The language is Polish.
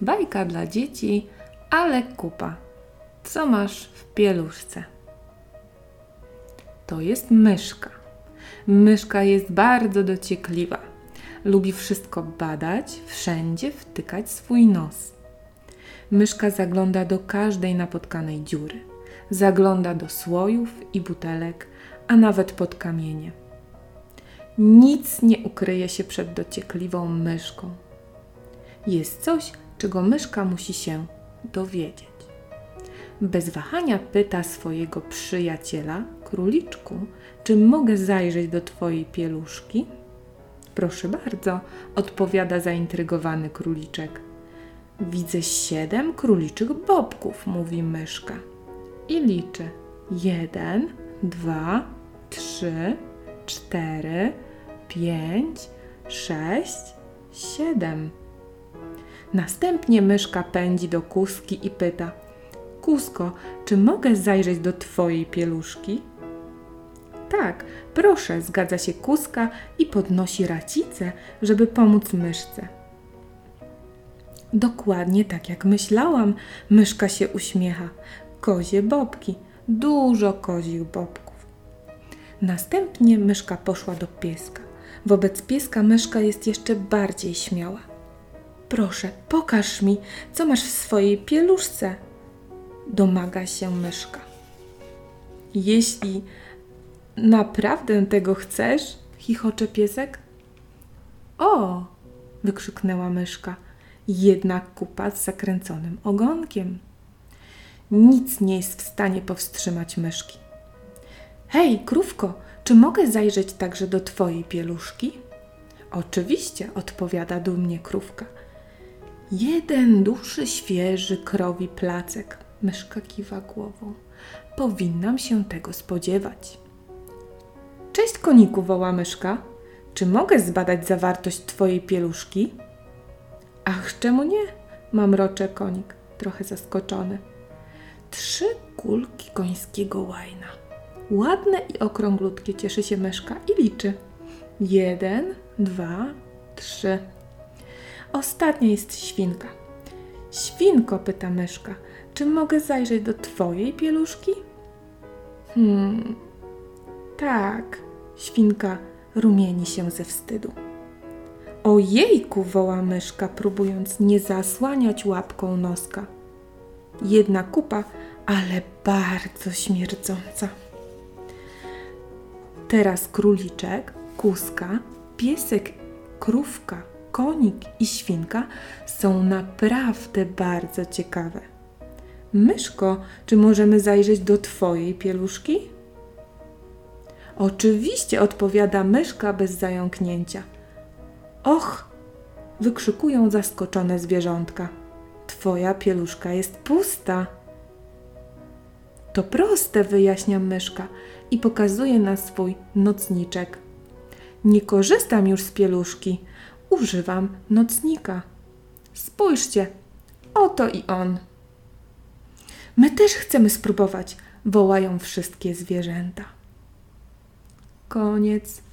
Bajka dla dzieci, ale kupa. Co masz w pieluszce? To jest myszka. Myszka jest bardzo dociekliwa. Lubi wszystko badać, wszędzie wtykać swój nos. Myszka zagląda do każdej napotkanej dziury. Zagląda do słojów i butelek, a nawet pod kamienie. Nic nie ukryje się przed dociekliwą myszką. Jest coś, czego myszka musi się dowiedzieć. Bez wahania pyta swojego przyjaciela, króliczku, czy mogę zajrzeć do twojej pieluszki? Proszę bardzo, odpowiada zaintrygowany króliczek. Widzę siedem króliczych bobków, mówi myszka. I liczy. Jeden, dwa, trzy, cztery, pięć, sześć, siedem. Następnie myszka pędzi do kuski i pyta: Kusko, czy mogę zajrzeć do twojej pieluszki? Tak, proszę, zgadza się kuska i podnosi racicę, żeby pomóc myszce. Dokładnie tak jak myślałam, myszka się uśmiecha. Kozie bobki, dużo kozich bobków. Następnie myszka poszła do pieska. Wobec pieska myszka jest jeszcze bardziej śmiała. Proszę, pokaż mi, co masz w swojej pieluszce. Domaga się myszka. Jeśli naprawdę tego chcesz, chichocze piesek. O! wykrzyknęła myszka. Jednak kupa z zakręconym ogonkiem. Nic nie jest w stanie powstrzymać myszki. Hej, krówko, czy mogę zajrzeć także do twojej pieluszki? Oczywiście, odpowiada dumnie krówka. Jeden duży, świeży, krowi placek. Myszka kiwa głową. Powinnam się tego spodziewać. Cześć, koniku, woła myszka. Czy mogę zbadać zawartość twojej pieluszki? Ach, czemu nie? Mamrocze konik, trochę zaskoczony. Trzy kulki końskiego łajna. Ładne i okrąglutkie cieszy się myszka i liczy. Jeden, dwa, trzy. Ostatnia jest świnka. Świnko, pyta myszka, czy mogę zajrzeć do twojej pieluszki? Hmm, tak. Świnka rumieni się ze wstydu. Ojejku, woła myszka, próbując nie zasłaniać łapką noska. Jedna kupa, ale bardzo śmierdząca. Teraz króliczek, kuska, piesek, krówka, konik i świnka są naprawdę bardzo ciekawe. Myszko, czy możemy zajrzeć do Twojej pieluszki? Oczywiście, odpowiada myszka bez zająknięcia. Och! wykrzykują zaskoczone zwierzątka. Twoja pieluszka jest pusta. To proste, wyjaśnia myszka i pokazuje na swój nocniczek. Nie korzystam już z pieluszki, używam nocnika. Spójrzcie, oto i on. My też chcemy spróbować, wołają wszystkie zwierzęta. Koniec.